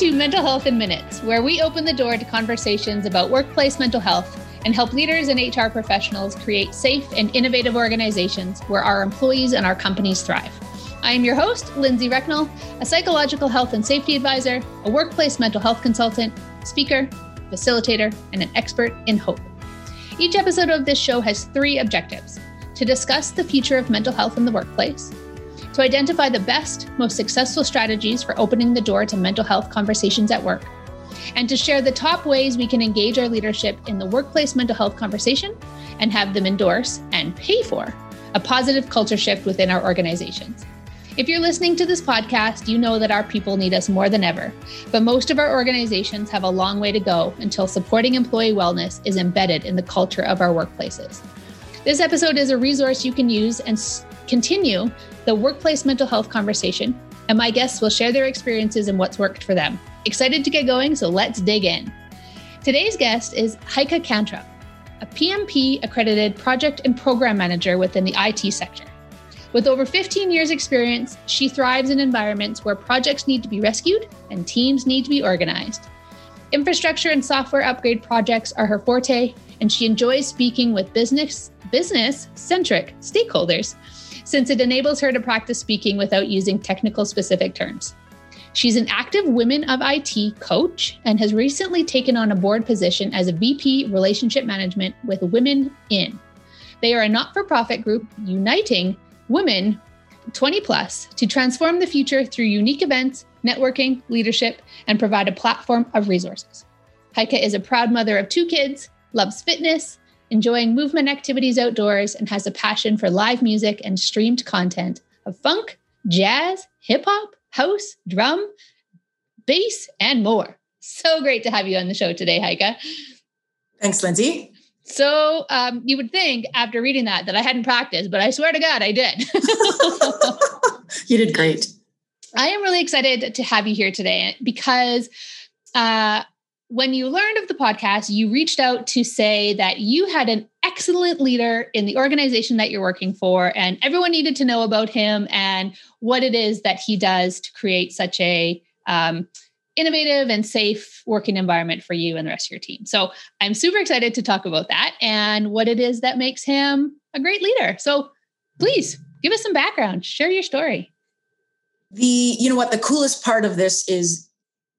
to Mental Health in Minutes, where we open the door to conversations about workplace mental health and help leaders and HR professionals create safe and innovative organizations where our employees and our companies thrive. I am your host, Lindsay Recknell, a psychological health and safety advisor, a workplace mental health consultant, speaker, facilitator, and an expert in hope. Each episode of this show has three objectives to discuss the future of mental health in the workplace, to identify the best, most successful strategies for opening the door to mental health conversations at work, and to share the top ways we can engage our leadership in the workplace mental health conversation and have them endorse and pay for a positive culture shift within our organizations. If you're listening to this podcast, you know that our people need us more than ever, but most of our organizations have a long way to go until supporting employee wellness is embedded in the culture of our workplaces. This episode is a resource you can use and continue the workplace mental health conversation, and my guests will share their experiences and what's worked for them. Excited to get going, so let's dig in. Today's guest is Heike Kantrup, a PMP accredited project and program manager within the IT sector. With over 15 years' experience, she thrives in environments where projects need to be rescued and teams need to be organized. Infrastructure and software upgrade projects are her forte, and she enjoys speaking with business business centric stakeholders since it enables her to practice speaking without using technical specific terms. She's an active Women of IT coach and has recently taken on a board position as a VP Relationship Management with Women In. They are a not for profit group uniting women 20 plus to transform the future through unique events, networking, leadership, and provide a platform of resources. Heike is a proud mother of two kids, loves fitness, enjoying movement activities outdoors, and has a passion for live music and streamed content of funk, jazz, hip hop, house, drum, bass, and more. So great to have you on the show today, Heike. Thanks, Lindsay. So um, you would think after reading that that I hadn't practiced, but I swear to God, I did. you did great. I am really excited to have you here today because uh, when you learned of the podcast, you reached out to say that you had an excellent leader in the organization that you're working for, and everyone needed to know about him and what it is that he does to create such a um, innovative and safe working environment for you and the rest of your team. So I'm super excited to talk about that and what it is that makes him a great leader. So please give us some background, share your story. The, you know what, the coolest part of this is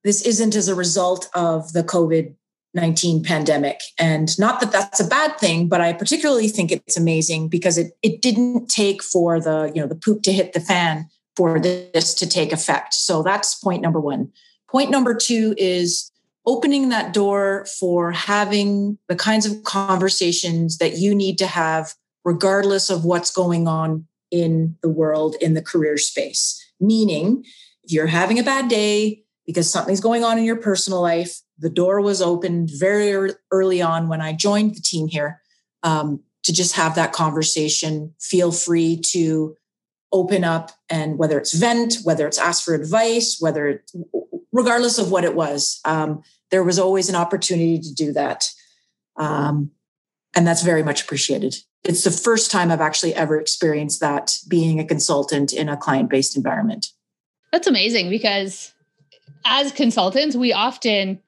this isn't as a result of the COVID 19 pandemic. And not that that's a bad thing, but I particularly think it's amazing because it, it didn't take for the, you know, the poop to hit the fan for this to take effect. So that's point number one. Point number two is opening that door for having the kinds of conversations that you need to have, regardless of what's going on in the world in the career space. Meaning, if you're having a bad day because something's going on in your personal life, the door was opened very early on when I joined the team here um, to just have that conversation. Feel free to open up and whether it's vent, whether it's ask for advice, whether it, regardless of what it was, um, there was always an opportunity to do that. Um, and that's very much appreciated. It's the first time I've actually ever experienced that being a consultant in a client based environment. That's amazing because as consultants, we often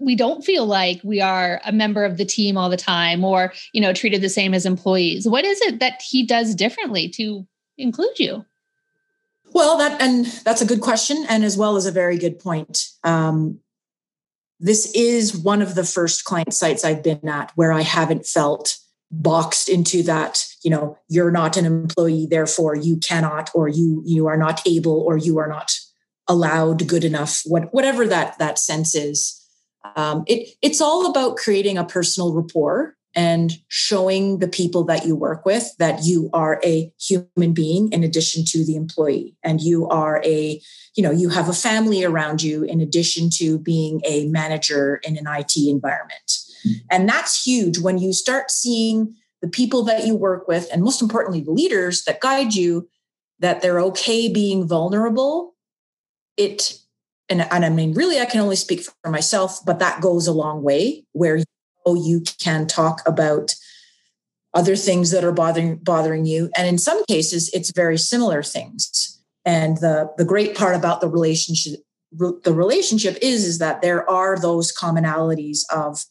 we don't feel like we are a member of the team all the time or you know treated the same as employees what is it that he does differently to include you well, that and that's a good question, and as well as a very good point. Um, this is one of the first client sites I've been at where I haven't felt boxed into that. You know, you're not an employee, therefore you cannot, or you you are not able, or you are not allowed good enough. What whatever that that sense is. Um, it it's all about creating a personal rapport and showing the people that you work with that you are a human being in addition to the employee and you are a you know you have a family around you in addition to being a manager in an IT environment mm-hmm. and that's huge when you start seeing the people that you work with and most importantly the leaders that guide you that they're okay being vulnerable it and, and i mean really i can only speak for myself but that goes a long way where you can talk about other things that are bothering bothering you. And in some cases it's very similar things. And the the great part about the relationship re- the relationship is is that there are those commonalities of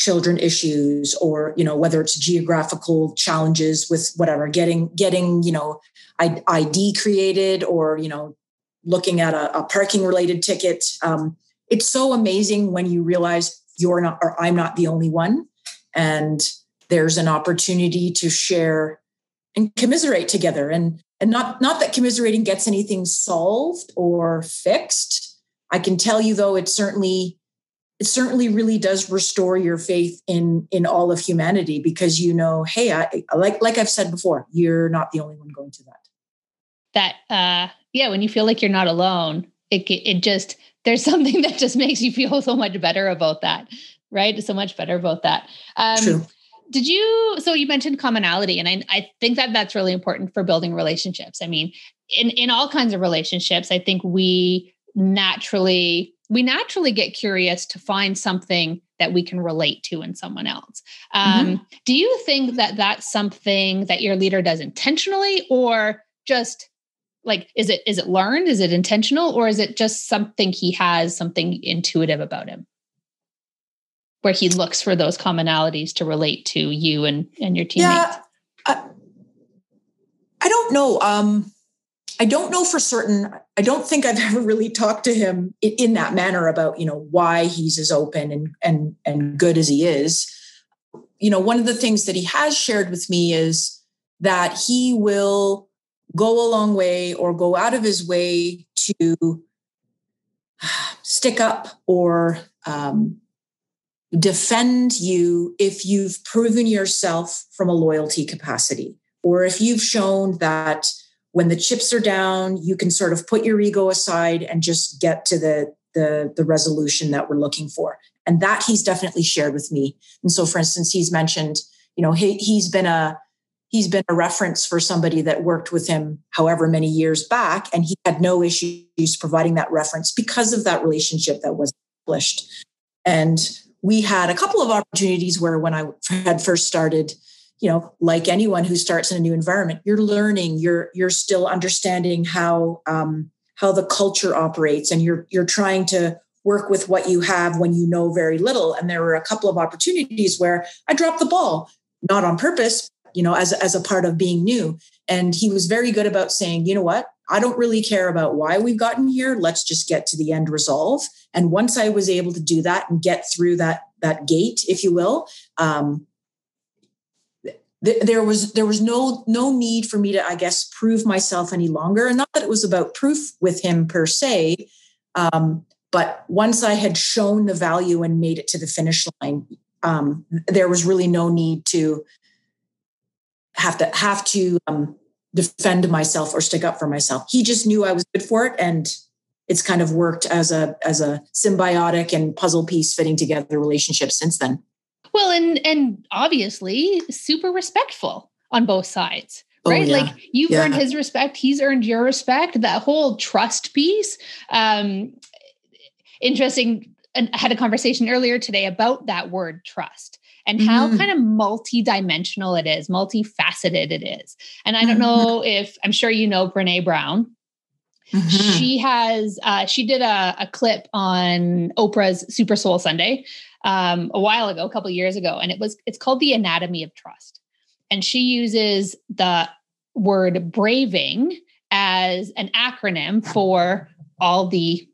children issues or you know whether it's geographical challenges with whatever getting getting you know id created or you know looking at a, a parking related ticket. Um, it's so amazing when you realize you're not or i'm not the only one. And there's an opportunity to share and commiserate together. And and not not that commiserating gets anything solved or fixed. I can tell you though it certainly it certainly really does restore your faith in in all of humanity because you know hey i like like i've said before you're not the only one going to that. That uh yeah when you feel like you're not alone it it just there's something that just makes you feel so much better about that right so much better about that um True. did you so you mentioned commonality and I, I think that that's really important for building relationships i mean in in all kinds of relationships i think we naturally we naturally get curious to find something that we can relate to in someone else. Um, mm-hmm. Do you think that that's something that your leader does intentionally, or just like is it is it learned? Is it intentional, or is it just something he has something intuitive about him, where he looks for those commonalities to relate to you and and your teammates? Yeah, I, I don't know. Um, I don't know for certain. I don't think I've ever really talked to him in, in, that manner about, you know, why he's as open and and and good as he is. You know, one of the things that he has shared with me is that he will go a long way or go out of his way to stick up or um, defend you if you've proven yourself from a loyalty capacity or if you've shown that when the chips are down, you can sort of put your ego aside and just get to the, the, the resolution that we're looking for. And that he's definitely shared with me. And so, for instance, he's mentioned, you know, he, he's been a he's been a reference for somebody that worked with him however many years back, and he had no issues providing that reference because of that relationship that was established. And we had a couple of opportunities where when I had first started, you know like anyone who starts in a new environment you're learning you're you're still understanding how um, how the culture operates and you're you're trying to work with what you have when you know very little and there were a couple of opportunities where i dropped the ball not on purpose you know as as a part of being new. And he was very good about saying you know what? I don't really care about why we've gotten here. Let's just get to the end resolve. And once i was able to do that and get through that that gate if you will um, there was there was no no need for me to i guess prove myself any longer. And not that it was about proof with him per se um, but once i had shown the value and made it to the finish line um, there was really no need to have to have to um, defend myself or stick up for myself he just knew i was good for it and it's kind of worked as a as a symbiotic and puzzle piece fitting together relationship since then well, and and obviously super respectful on both sides. Oh, right? Oh, yeah. Like you've yeah. earned his respect, he's earned your respect. That whole trust piece. Um interesting. I had a conversation earlier today about that word trust and how mm. kind of multi-dimensional it is, multifaceted it is. And I don't mm-hmm. know if I'm sure you know Brene Brown. Mm-hmm. She has uh, she did a, a clip on Oprah's Super Soul Sunday um, a while ago, a couple years ago, and it was it's called the Anatomy of Trust, and she uses the word braving as an acronym for all the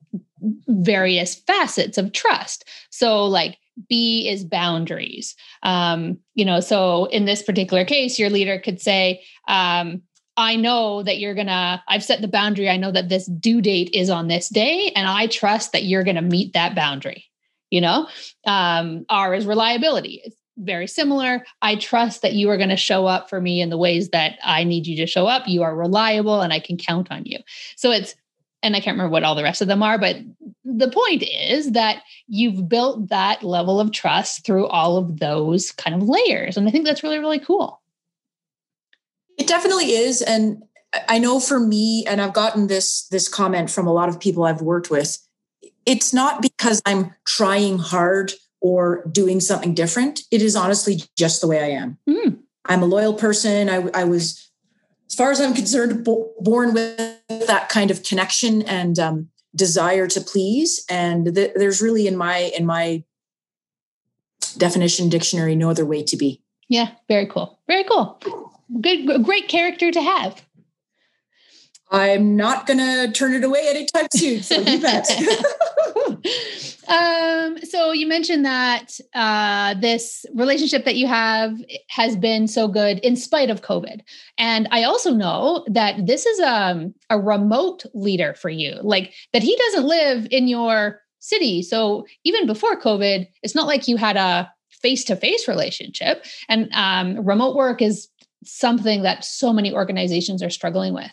various facets of trust. So, like B is boundaries. Um, you know, so in this particular case, your leader could say, um, I know that you're gonna, I've set the boundary. I know that this due date is on this day, and I trust that you're gonna meet that boundary. You know? Um, r is reliability. It's very similar. I trust that you are to show up for me in the ways that i need you to show up. You are reliable and i can count on you. So it's and i can't remember what all the rest of them are but the point is that you've built that level of trust through all of those kind of layers and i think that's really really cool it definitely is and i know for me and i've gotten this this comment from a lot of people i've worked with it's not because I'm trying hard or doing something different. It is honestly just the way I am. Mm. I'm a loyal person. I, I, was, as far as I'm concerned, bo- born with that kind of connection and um, desire to please. And th- there's really in my in my definition dictionary no other way to be. Yeah very cool. Very cool. Good great character to have i'm not gonna turn it away anytime soon so you bet um, so you mentioned that uh, this relationship that you have has been so good in spite of COVID, and I also know that this is um, a remote leader for you, like that he doesn't live in your city. So even before COVID, it's not like you had a face-to-face relationship, and um, remote work is something that so many organizations are struggling with.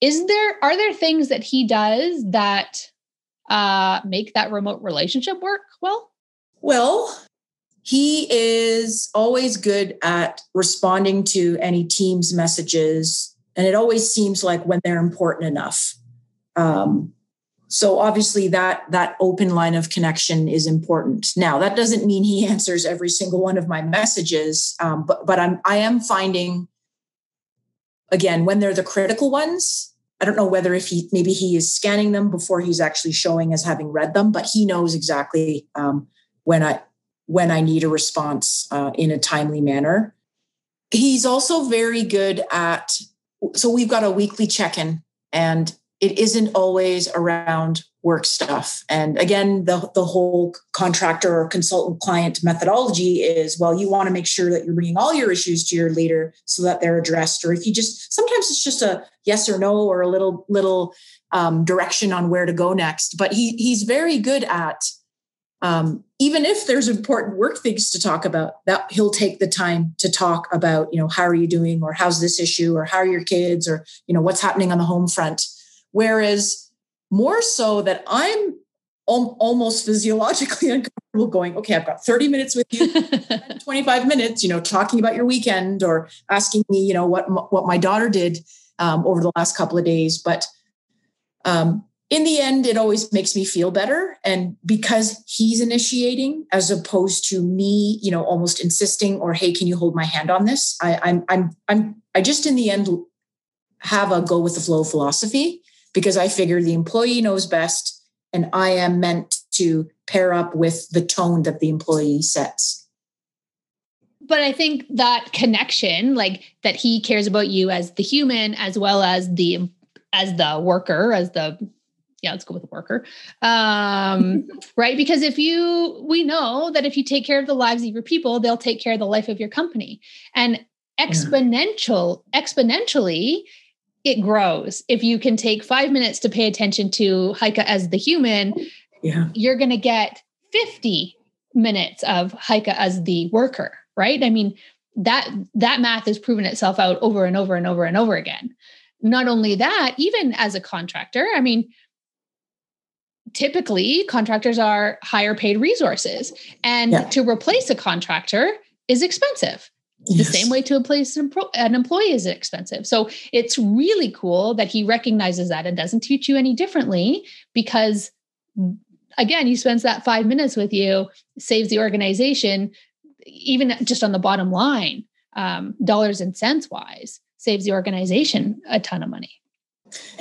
Is there are there things that he does that uh, make that remote relationship work well? Well, he is always good at responding to any team's messages. And it always seems like when they're important enough. Um, so obviously that that open line of connection is important. Now that doesn't mean he answers every single one of my messages, um, but but I'm I am finding again when they're the critical ones, I don't know whether if he maybe he is scanning them before he's actually showing as having read them, but he knows exactly um, when I when I need a response uh, in a timely manner. He's also very good at. So we've got a weekly check-in, and it isn't always around work stuff. And again, the, the whole contractor or consultant client methodology is well, you want to make sure that you're bringing all your issues to your leader so that they're addressed. Or if you just sometimes it's just a yes or no or a little little um, direction on where to go next. But he he's very good at um, even if there's important work things to talk about, that he'll take the time to talk about, you know, how are you doing, or how's this issue, or how are your kids, or you know, what's happening on the home front. Whereas more so that I'm almost physiologically uncomfortable going, okay, I've got 30 minutes with you, 25 minutes, you know, talking about your weekend or asking me, you know, what, what my daughter did um, over the last couple of days. But um, in the end, it always makes me feel better. And because he's initiating as opposed to me, you know, almost insisting or, hey, can you hold my hand on this? I, I'm, I'm, I'm, I just in the end have a go with the flow philosophy because I figure the employee knows best and I am meant to pair up with the tone that the employee sets. But I think that connection, like that he cares about you as the human as well as the as the worker, as the yeah, let's go with the worker. Um, right. Because if you, we know that if you take care of the lives of your people, they'll take care of the life of your company. And exponential, yeah. exponentially, it grows. If you can take five minutes to pay attention to Heike as the human, yeah. you're going to get 50 minutes of Heike as the worker, right? I mean, that that math has proven itself out over and over and over and over again. Not only that, even as a contractor, I mean, typically contractors are higher paid resources and yeah. to replace a contractor is expensive the yes. same way to replace an, an employee is expensive. So it's really cool that he recognizes that and doesn't teach you any differently because again, he spends that five minutes with you, saves the organization, even just on the bottom line, um, dollars and cents wise, saves the organization a ton of money.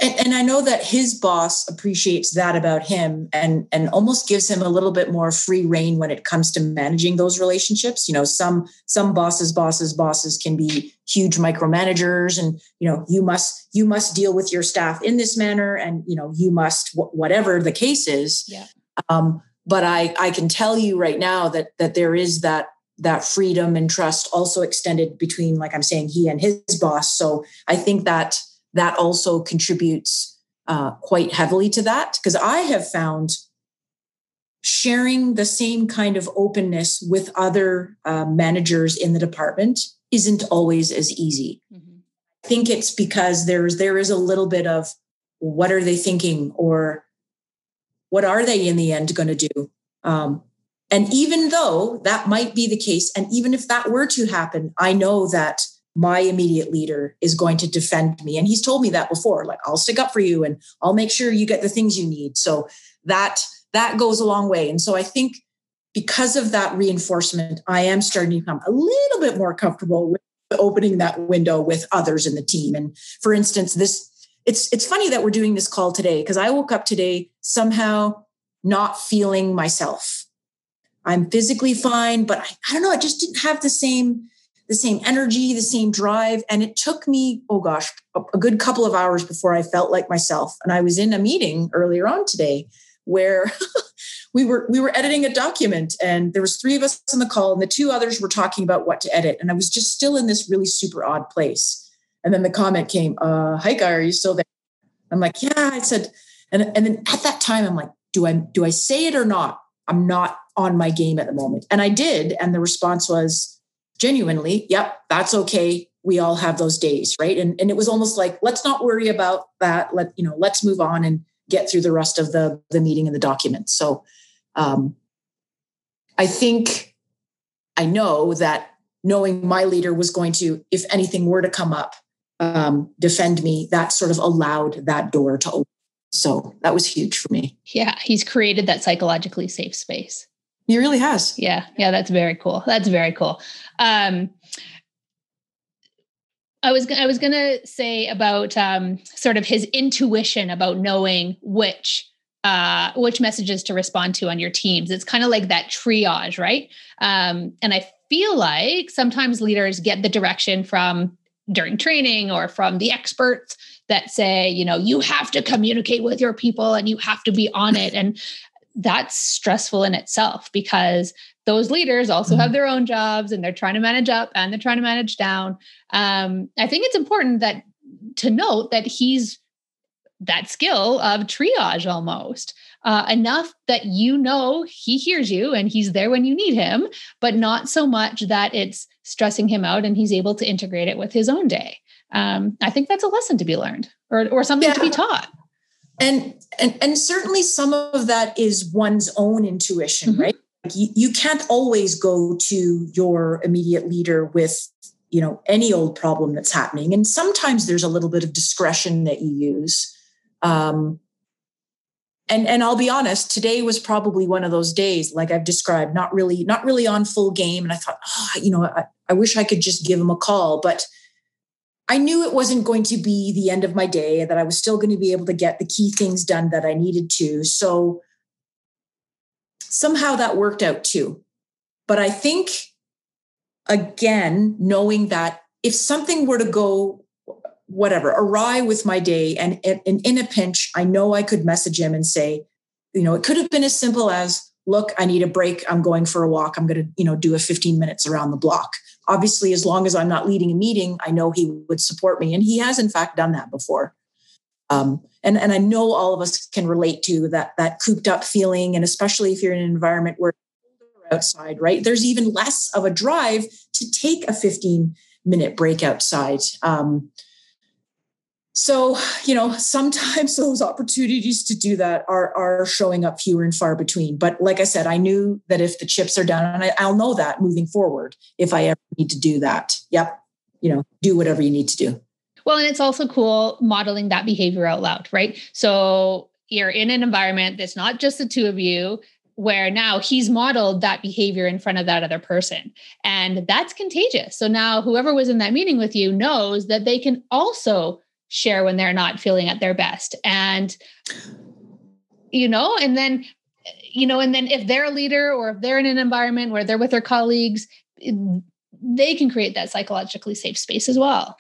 And, and, I know that his boss appreciates that about him and, and almost gives him a little bit more free reign when it comes to managing those relationships. You know, some some bosses, bosses, bosses can be huge micromanagers and you know, you must you must deal with your staff in this manner and you know, you must whatever the case is. Yeah. Um, but I I can tell you right now that that there is that that freedom and trust also extended between like I'm saying he and his boss. So I think that that also contributes uh, quite heavily to that because I have found sharing the same kind of openness with other uh, managers in the department isn't always as easy. Mm-hmm. I think it's because there's there is a little bit of what are they thinking or what are they in the end going to do? Um, and even though that might be the case, and even if that were to happen, I know that my immediate leader is going to defend me. And he's told me that before, like I'll stick up for you and I'll make sure you get the things you need. So that that goes a long way. And so I think because of that reinforcement, I am starting to become a little bit more comfortable with opening that window with others in the team. And for instance, this it's it's funny that we're doing this call today because I woke up today somehow not feeling myself. I'm physically fine, but I, I don't know. I just didn't have the same the same energy, the same drive, and it took me oh gosh a, good couple of hours before I felt like myself. And I was in a meeting earlier on today where we were we were editing a document and there was three of us on the call and the two others were talking about what to edit. And i was just still in this really super odd place. And then the comment came uh Heike are you still there? I'm like yeah i said and, and then at that time i'm like do i do i say it or not? I'm not on my game at the moment. And i did. And the response was genuinely yep that's okay we all have those days right and, and it was almost like let's not worry about that let you know let's move on and get through the rest of the the meeting and the document so um, I think I know that knowing my leader was going to, if anything were to come up, um, defend me, that sort of allowed that door to open. So that was huge for me. Yeah, he's created that psychologically safe space. He really has. Yeah, yeah, that's very cool. That's very cool. Um, I was I was gonna say about um, sort of his intuition about knowing which uh, which messages to respond to on your teams. It's kind of like that triage, right? Um, and I feel like sometimes leaders get the direction from during training or from the experts that say, you know, you have to communicate with your people and you have to be on it. And that's stressful in itself because those leaders also have mm-hmm. their own jobs and they're trying to manage up and they're trying to manage down. Um, I think it's important that to note that he's that skill of triage almost uh, enough that you know he hears you and he's there when you need him, but not so much that it's stressing him out and he's able to integrate it with his own day. Um, I think that's a lesson to be learned or, or something yeah. to be taught. And, and and certainly some of that is one's own intuition, mm-hmm. right? You, you can't always go to your immediate leader with you know any old problem that's happening and sometimes there's a little bit of discretion that you use um, and and I'll be honest, today was probably one of those days, like I've described, not really, not really on full game. And I thought, oh, you know, I, I wish I could just give him a call, but I knew it wasn't going to be the end of my day, that I was still going to be able to get the key things done that I needed to. So somehow that worked out too. But I think again, knowing that if something were to go whatever awry with my day and, and, in a pinch i know i could message him and say you know it could have been as simple as look i need a break i'm going for a walk i'm going to you know do a 15 minutes around the block obviously as long as i'm not leading a meeting i know he would support me and he has in fact done that before. Um, and and i know all of us can relate to that that cooped up feeling and especially if you're in an environment where outside right? There's even less of a drive to take a 15 minute break outside. Um, so you know sometimes those opportunities to do that are are showing up fewer and far between. But like i said i knew that if the chips are down and I, will know that moving forward if i ever need to do that. Yep. You know do whatever you need to do. Well and it's also cool modeling that behavior out loud right? So you're in an environment that's not just the two of you where now he's modeled that behavior in front of that other person. And that's contagious. So now whoever was in that meeting with you knows that they can also share when they're not feeling at their best. And you know and then you know and then if they're a leader or if they're in an environment where they're with their colleagues they can create that psychologically safe space as well.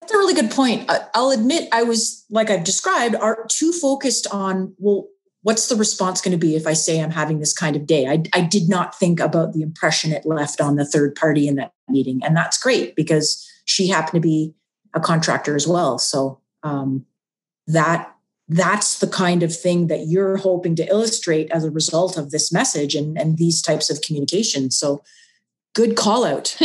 That's a really good point. I'll admit i was like i've described are too focused on well what's the response going to be if i say i'm having this kind of day? I, I did not think about the impression it left on the third party in that meeting. And that's great because she happened to be a contractor as well. So um, that that's the kind of thing that you're hoping to illustrate as a result of this message and, and these types of communication. So good call out.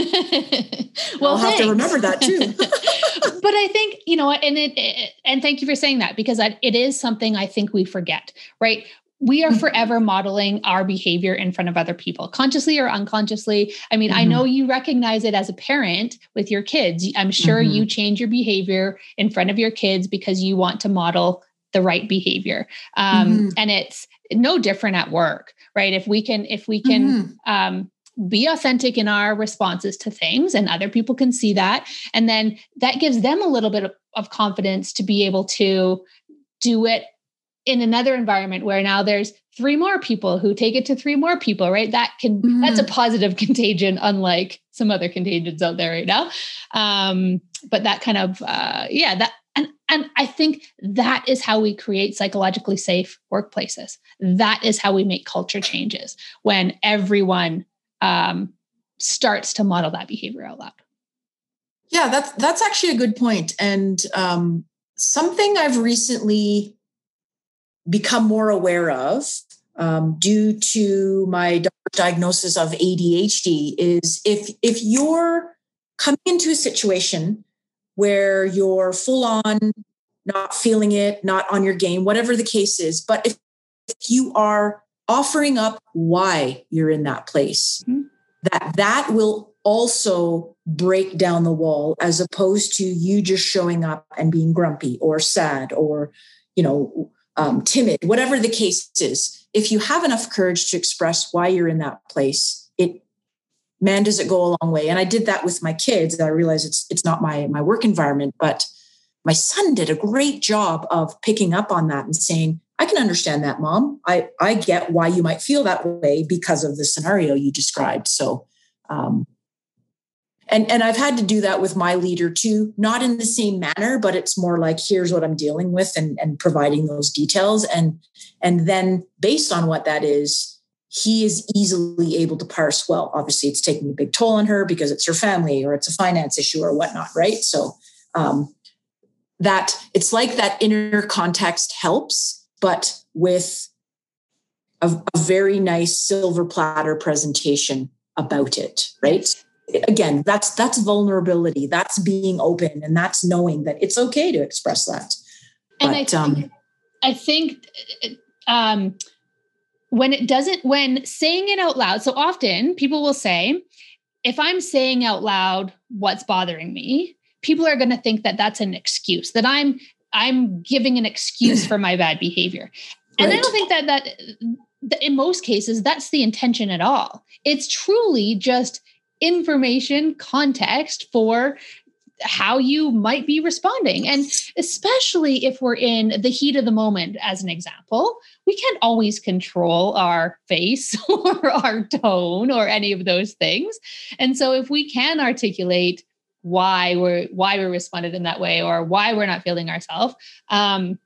well, I'll have to remember that too. but I think, you know, and it, it, and thank you for saying that because it is something I think we forget, right? We are mm-hmm. forever modeling our behavior in front of other people, consciously or unconsciously. I mean, mm-hmm. I know you recognize it as a parent with your kids. I'm sure mm-hmm. you change your behavior in front of your kids because you want to model the right behavior. Um, mm-hmm. And it's no different at work, right? If we can, if we can, mm-hmm. um, be authentic in our responses to things and other people can see that and then that gives them a little bit of, of confidence to be able to do it in another environment where now there's three more people who take it to three more people right? That can mm-hmm. that's a positive contagion unlike some other contagions out there right now. Um, but that kind of uh, yeah that and and i think that is how we create psychologically safe workplaces. That is how we make culture changes when everyone um, starts to model that behavior out loud. Yeah that's that's actually a good point. And um, something i've recently become more aware of um, due to my diagnosis of ADHD is if if you're coming into a situation where you're full on not feeling it, not on your game, whatever the case is, but if, if you are offering up why you're in that place, mm-hmm. that that will also break down the wall as opposed to you just showing up and being grumpy or sad or you know um, timid, whatever the case is, if you have enough courage to express why you're in that place, it man does it go a long way. And I did that with my kids. I realized it's it's not my my work environment, but my son did a great job of picking up on that and saying, I can understand that, mom. I, I get why you might feel that way because of the scenario you described. So um, and and i've had to do that with my leader too not in the same manner but it's more like here's what i'm dealing with and and providing those details. And and then based on what that is he is easily able to parse well obviously it's taking a big toll on her because it's her family or it's a finance issue or whatnot right? So um, that it's like that inner context helps but with a, a very nice silver platter presentation about it right again that's that's vulnerability. That's being open and that's knowing that it's okay to express that. And but, I, think, um, I think um, when it doesn't when saying it out loud so often people will say if i'm saying out loud what's bothering me people are going to think that that's an excuse that i'm i'm giving an excuse for my bad behavior. And right. i don't think that that in most cases that's the intention at all. It's truly just information context for how you might be responding. And especially if we're in the heat of the moment, as an example, we can't always control our face or our tone or any of those things. And so if we can articulate why we're why we responded in that way or why we're not feeling ourselves, um,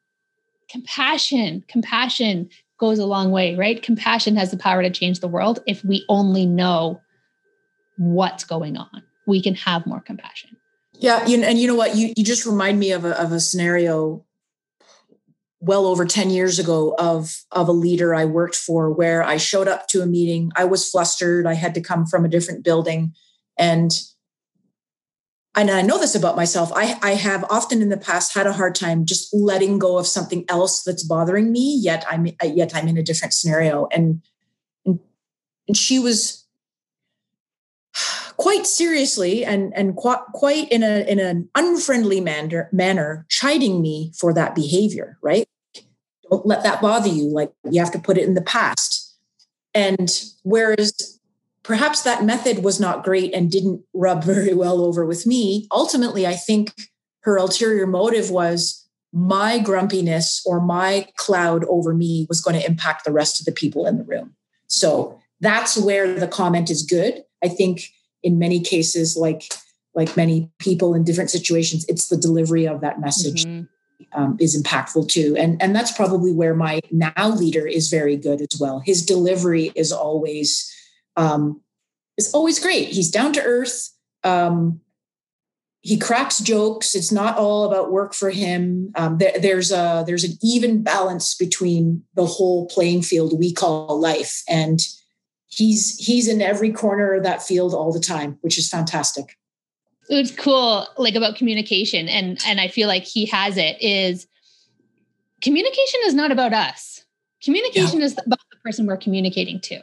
compassion, compassion goes a long way, right? Compassion has the power to change the world if we only know what's going on. We can have more compassion. Yeah, and you know what? You you just remind me of a of a scenario well over 10 years ago of of a leader I worked for where I showed up to a meeting. I was flustered. I had to come from a different building and and I know this about myself. I, I have often in the past had a hard time just letting go of something else that's bothering me. Yet I'm yet I'm in a different scenario, and and, and she was quite seriously and and quite quite in a in an unfriendly manner manner chiding me for that behavior right? Don't let that bother you. Like you have to put it in the past. And whereas perhaps that method was not great and didn't rub very well over with me ultimately i think her ulterior motive was my grumpiness or my cloud over me was going to impact the rest of the people in the room. So that's where the comment is good. I think in many cases, like like many people in different situations, it's the delivery of that message mm-hmm. um, is impactful too. And and that's probably where my now leader is very good as well. His delivery is always um, is always great. He's down to earth. Um, he cracks jokes. It's not all about work for him. Um, there, there's a there's an even balance between the whole playing field we call life, and he's he's in every corner of that field all the time, which is fantastic. It's cool, like about communication, and and I feel like he has it. Is communication is not about us. Communication yeah. is about the person we're communicating to,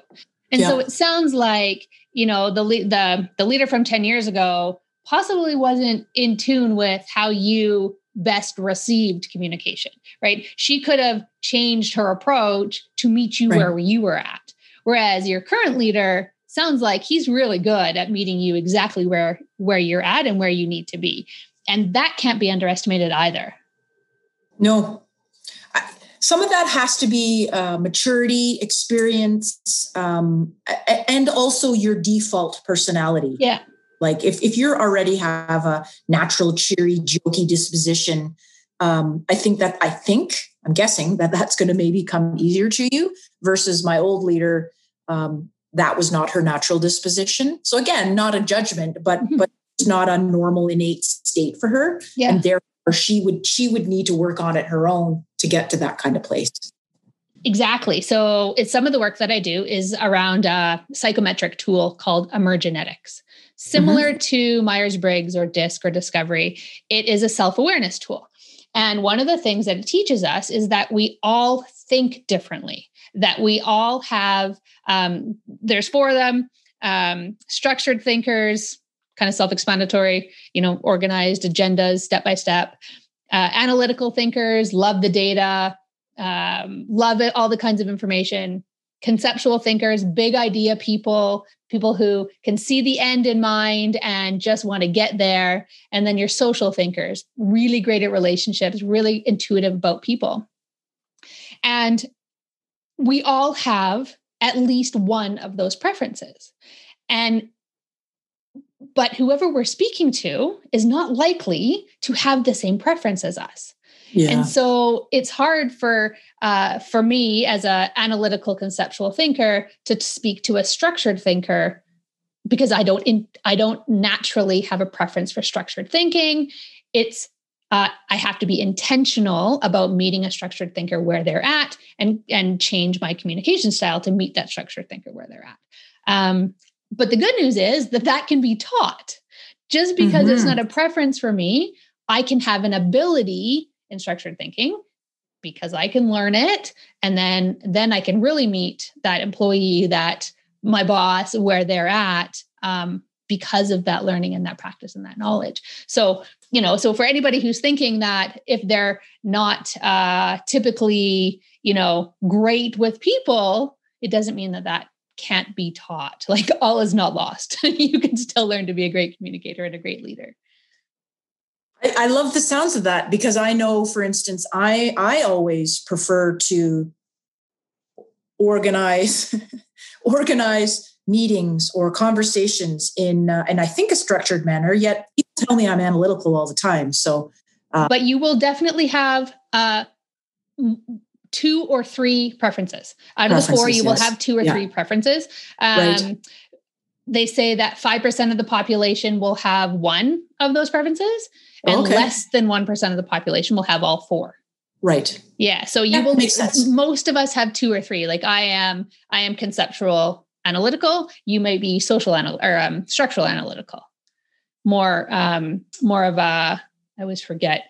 and yeah. so it sounds like you know the the the leader from ten years ago possibly wasn't in tune with how you best received communication right she could have changed her approach to meet you right. where you were at Whereas your current leader sounds like he's really good at meeting you exactly where where you're at and where you need to be. And that can't be underestimated either. No. Some of that has to be uh, maturity experience um, and also your default personality. Yeah. Like if, if you're already have a natural cheery jokey disposition um, i think that i think i'm guessing that that's going to maybe come easier to you versus my old leader um, that was not her natural disposition. So again, not a judgment, but mm-hmm. but it's not a normal innate state for her. Yeah. And therefore she would she would need to work on it her own to get to that kind of place. Exactly. So it's some of the work that I do is around a psychometric tool called Emergenetics. Similar mm-hmm. to Myers-Briggs or DISC or Discovery, it is a self-awareness tool. And one of the things that it teaches us is that we all think differently that we all have um, there's four of them um, structured thinkers kind of self-explanatory you know organized agendas step by step uh, analytical thinkers love the data um, love it all the kinds of information conceptual thinkers big idea people people who can see the end in mind and just want to get there and then your social thinkers really great at relationships really intuitive about people and we all have at least one of those preferences. And but whoever we're speaking to is not likely to have the same preference as us. Yeah. And so it's hard for uh, for me as an analytical conceptual thinker to speak to a structured thinker because I don't in, I don't naturally have a preference for structured thinking. It's uh, I have to be intentional about meeting a structured thinker where they're at and, and change my communication style to meet that structured thinker where they're at. Um, but the good news is that that can be taught. Just because mm-hmm. it's not a preference for me, I can have an ability in structured thinking because I can learn it and then then I can really meet that employee that my boss where they're at um, because of that learning and that practice and that knowledge. So, you know, so for anybody who's thinking that if they're not uh, typically, you know, great with people, it doesn't mean that that can't be taught. Like all is not lost. you can still learn to be a great communicator and a great leader. I, I love the sounds of that because I know, for instance, I I always prefer to organize organize meetings or conversations in uh, and i think a structured manner yet people tell me i'm analytical all the time so uh, but you will definitely have uh, two or three preferences out of the four you yes. will have two or yeah. three preferences um, right. they say that 5% of the population will have one of those preferences and okay. less than 1% of the population will have all four. Right. Yeah so you will makes sense. most of us have two or three. Like i am i am conceptual analytical. You may be social anal- or um, structural analytical. More um, more of a i always forget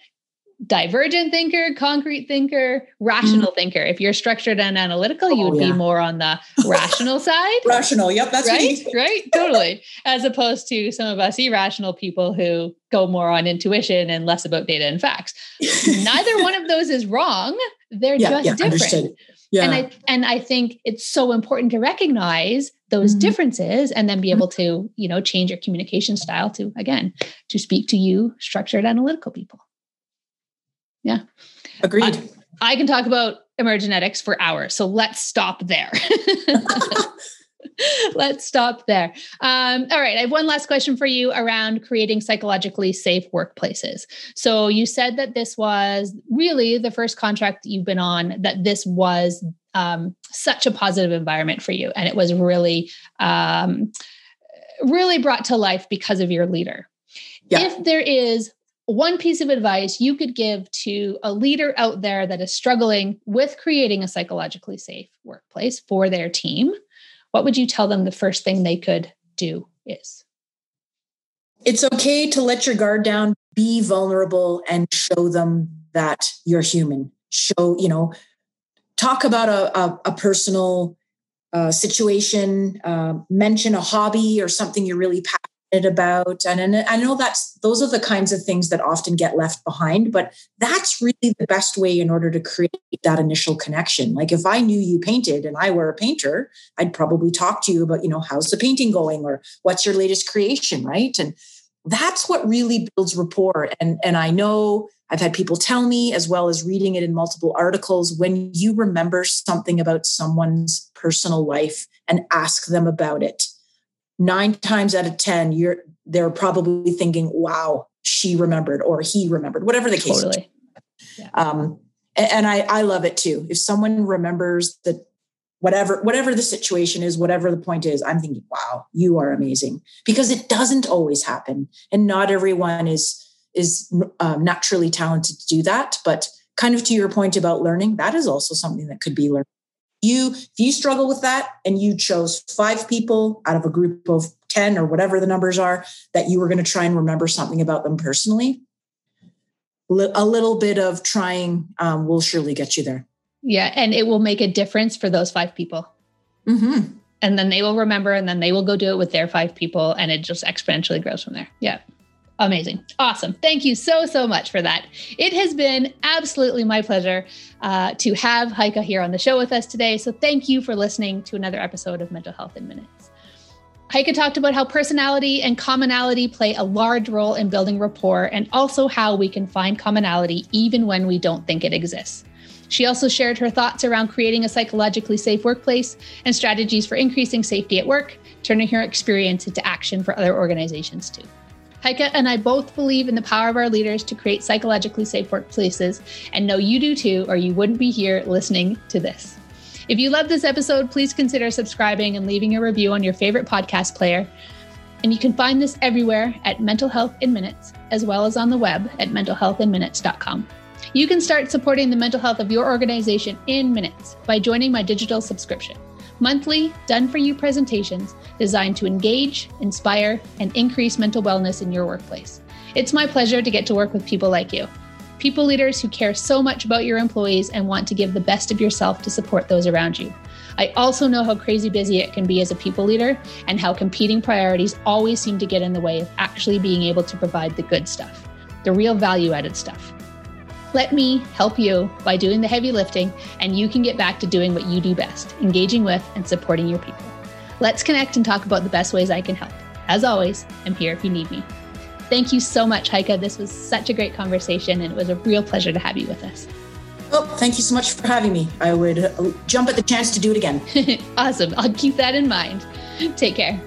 divergent thinker concrete thinker rational mm. thinker if you're structured and analytical oh, you would yeah. be more on the rational side rational yep that's right right totally as opposed to some of us irrational people who go more on intuition and less about data and facts neither one of those is wrong they're yeah, just yeah, different understood. Yeah. And I and I think it's so important to recognize those mm-hmm. differences and then be able to, you know, change your communication style to again to speak to you structured analytical people. Yeah. Agreed. I, I can talk about emergenetics for hours. So let's stop there. Let's stop there. Um, all right. I have one last question for you around creating psychologically safe workplaces. So, you said that this was really the first contract that you've been on, that this was um, such a positive environment for you. And it was really, um, really brought to life because of your leader. Yeah. If there is one piece of advice you could give to a leader out there that is struggling with creating a psychologically safe workplace for their team, what would you tell them the first thing they could do is? It's okay to let your guard down, be vulnerable, and show them that you're human. Show, you know, talk about a, a, a personal uh, situation, uh, mention a hobby or something you're really passionate about and, and i know that's those are the kinds of things that often get left behind but that's really the best way in order to create that initial connection. Like if i knew you painted and i were a painter i'd probably talk to you about you know how's the painting going or what's your latest creation right? And that's what really builds rapport. And and i know i've had people tell me as well as reading it in multiple articles when you remember something about someone's personal life and ask them about it nine times out of 10, you're they're probably thinking, wow, she remembered or he remembered, whatever the case totally. is. Yeah. Um, and, and I, I love it too. If someone remembers that whatever, whatever the situation is, whatever the point is, I'm thinking, wow, you are amazing because it doesn't always happen. And not everyone is, is um, naturally talented to do that. But kind of to your point about learning, that is also something that could be learned you if you struggle with that and you chose five people out of a group of 10 or whatever the numbers are that you were going to try and remember something about them personally a little bit of trying um, will surely get you there. Yeah and it will make a difference for those five people. Mm-hmm. and then they will remember and then they will go do it with their five people and it just exponentially grows from there. Yeah Amazing. Awesome. Thank you so, so much for that. It has been absolutely my pleasure uh, to have Heike here on the show with us today. So thank you for listening to another episode of Mental Health in Minutes. Heike talked about how personality and commonality play a large role in building rapport and also how we can find commonality even when we don't think it exists. She also shared her thoughts around creating a psychologically safe workplace and strategies for increasing safety at work, turning her experience into action for other organizations too. Heike and I both believe in the power of our leaders to create psychologically safe workplaces, and know you do too, or you wouldn't be here listening to this. If you love this episode, please consider subscribing and leaving a review on your favorite podcast player. And you can find this everywhere at Mental Health in Minutes, as well as on the web at mentalhealthinminutes.com. You can start supporting the mental health of your organization in minutes by joining my digital subscription monthly, done for you presentations designed to engage, inspire, and increase mental wellness in your workplace. It's my pleasure to get to work with people like you. People leaders who care so much about your employees and want to give the best of yourself to support those around you. I also know how crazy busy it can be as a people leader and how competing priorities always seem to get in the way of actually being able to provide the good stuff, the real value added stuff. Let me help you by doing the heavy lifting, and you can get back to doing what you do best engaging with and supporting your people. Let's connect and talk about the best ways I can help. As always, I'm here if you need me. Thank you so much, Heike. This was such a great conversation, and it was a real pleasure to have you with us. Well, thank you so much for having me. I would uh, jump at the chance to do it again. awesome. I'll keep that in mind. Take care.